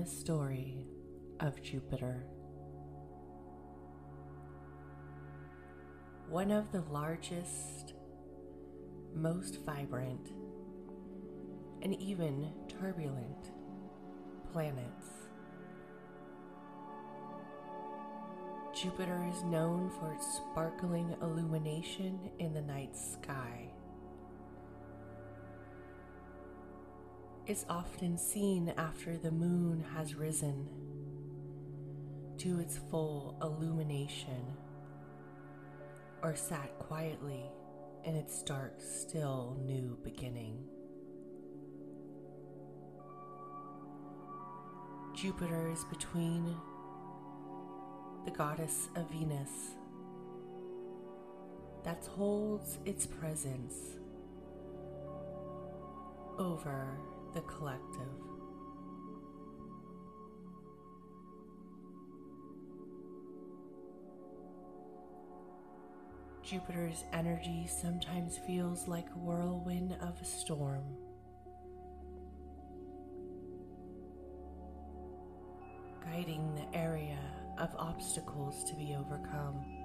the story of Jupiter. One of the largest, most vibrant, and even turbulent planets. Jupiter is known for its sparkling illumination in the night sky. It's often seen after the moon has risen to its full illumination or sat quietly in its dark, still new beginning. Jupiter is between the goddess of Venus that holds its presence over the collective. Jupiter's energy sometimes feels like a whirlwind of a storm. Guiding the area of obstacles to be overcome.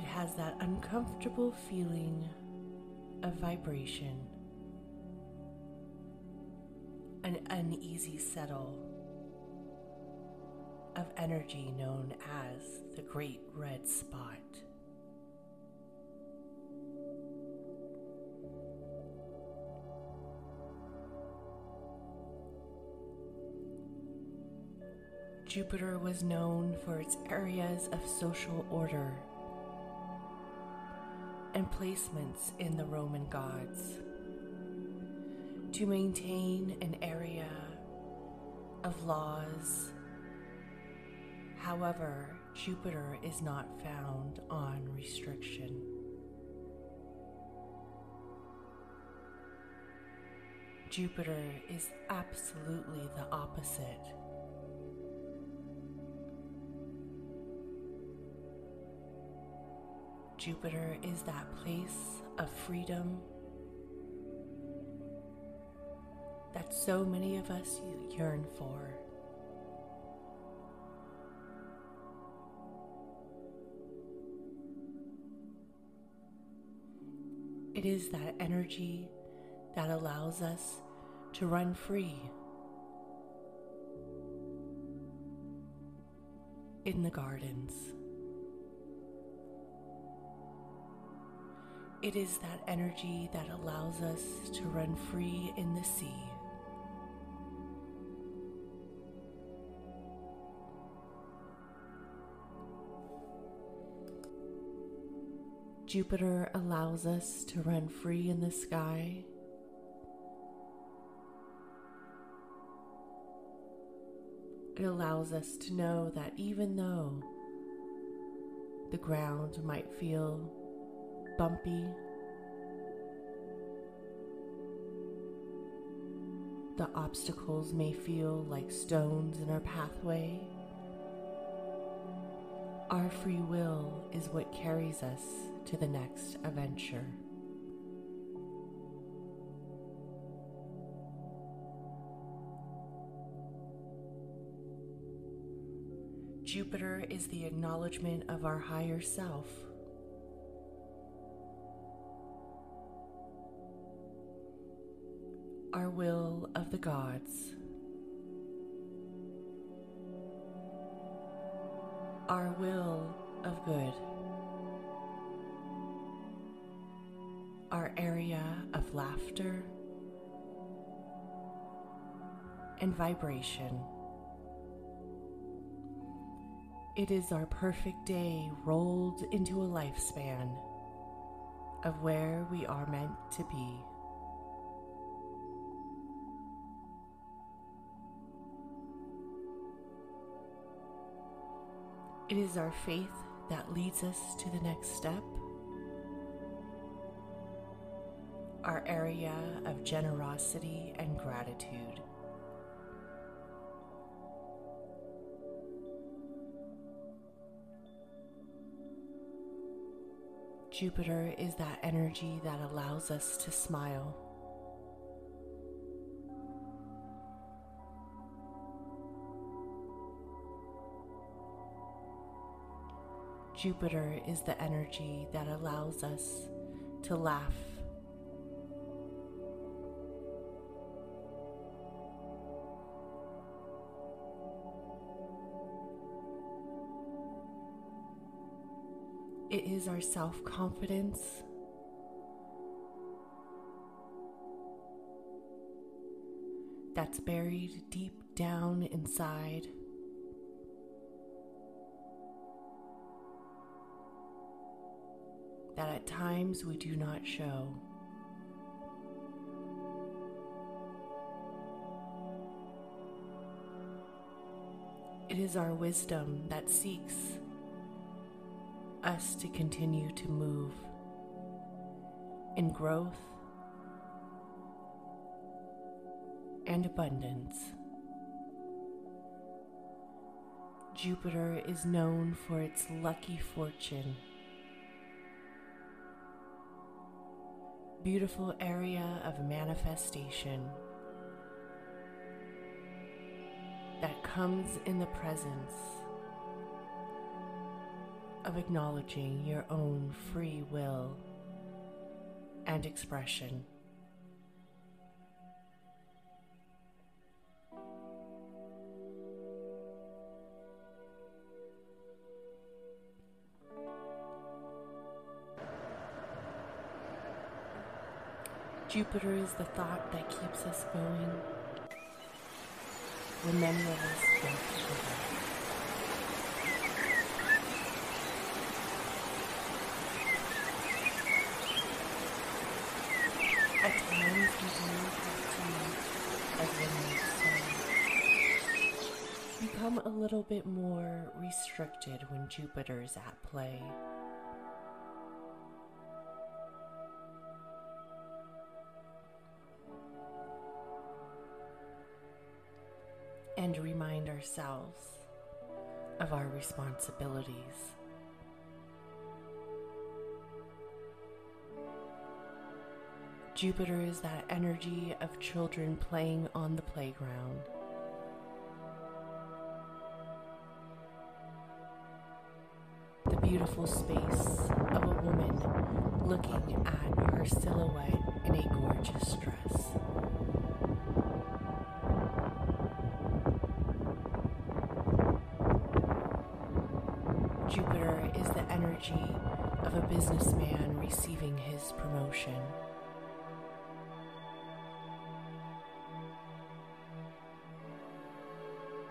It has that uncomfortable feeling of vibration, an uneasy settle of energy known as the Great Red Spot. Jupiter was known for its areas of social order and placements in the Roman gods to maintain an area of laws. However, Jupiter is not found on restriction. Jupiter is absolutely the opposite Jupiter is that place of freedom that so many of us yearn for. It is that energy that allows us to run free in the gardens. It is that energy that allows us to run free in the sea. Jupiter allows us to run free in the sky. It allows us to know that even though the ground might feel bumpy. The obstacles may feel like stones in our pathway. Our free will is what carries us to the next adventure. Jupiter is the acknowledgement of our higher self. Our will of the gods. Our will of good. Our area of laughter and vibration. It is our perfect day rolled into a lifespan of where we are meant to be. It is our faith that leads us to the next step. Our area of generosity and gratitude. Jupiter is that energy that allows us to smile. Jupiter is the energy that allows us to laugh. It is our self confidence. That's buried deep down inside. That at times we do not show. It is our wisdom that seeks us to continue to move in growth and abundance. Jupiter is known for its lucky fortune. Beautiful area of manifestation that comes in the presence of acknowledging your own free will and expression. Jupiter is the thought that keeps us going. Remember women say, become a little bit more restricted when Jupiter's at play. And remind ourselves of our responsibilities. Jupiter is that energy of children playing on the playground. The beautiful space of a woman looking at her silhouette in a gorgeous dress. Jupiter is the energy of a businessman receiving his promotion.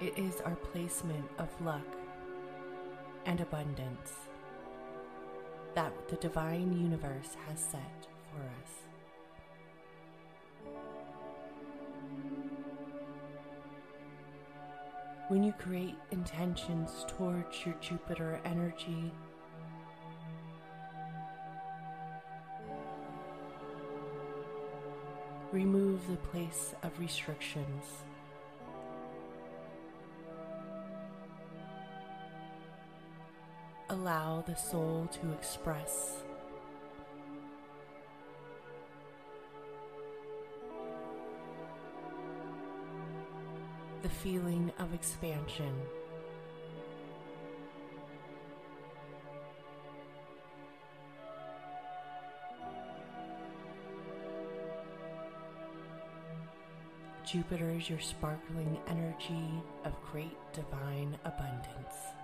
It is our placement of luck and abundance that the divine universe has set for us. When you create intentions towards your Jupiter energy, remove the place of restrictions. Allow the soul to express feeling of expansion. Jupiter is your sparkling energy of great divine abundance.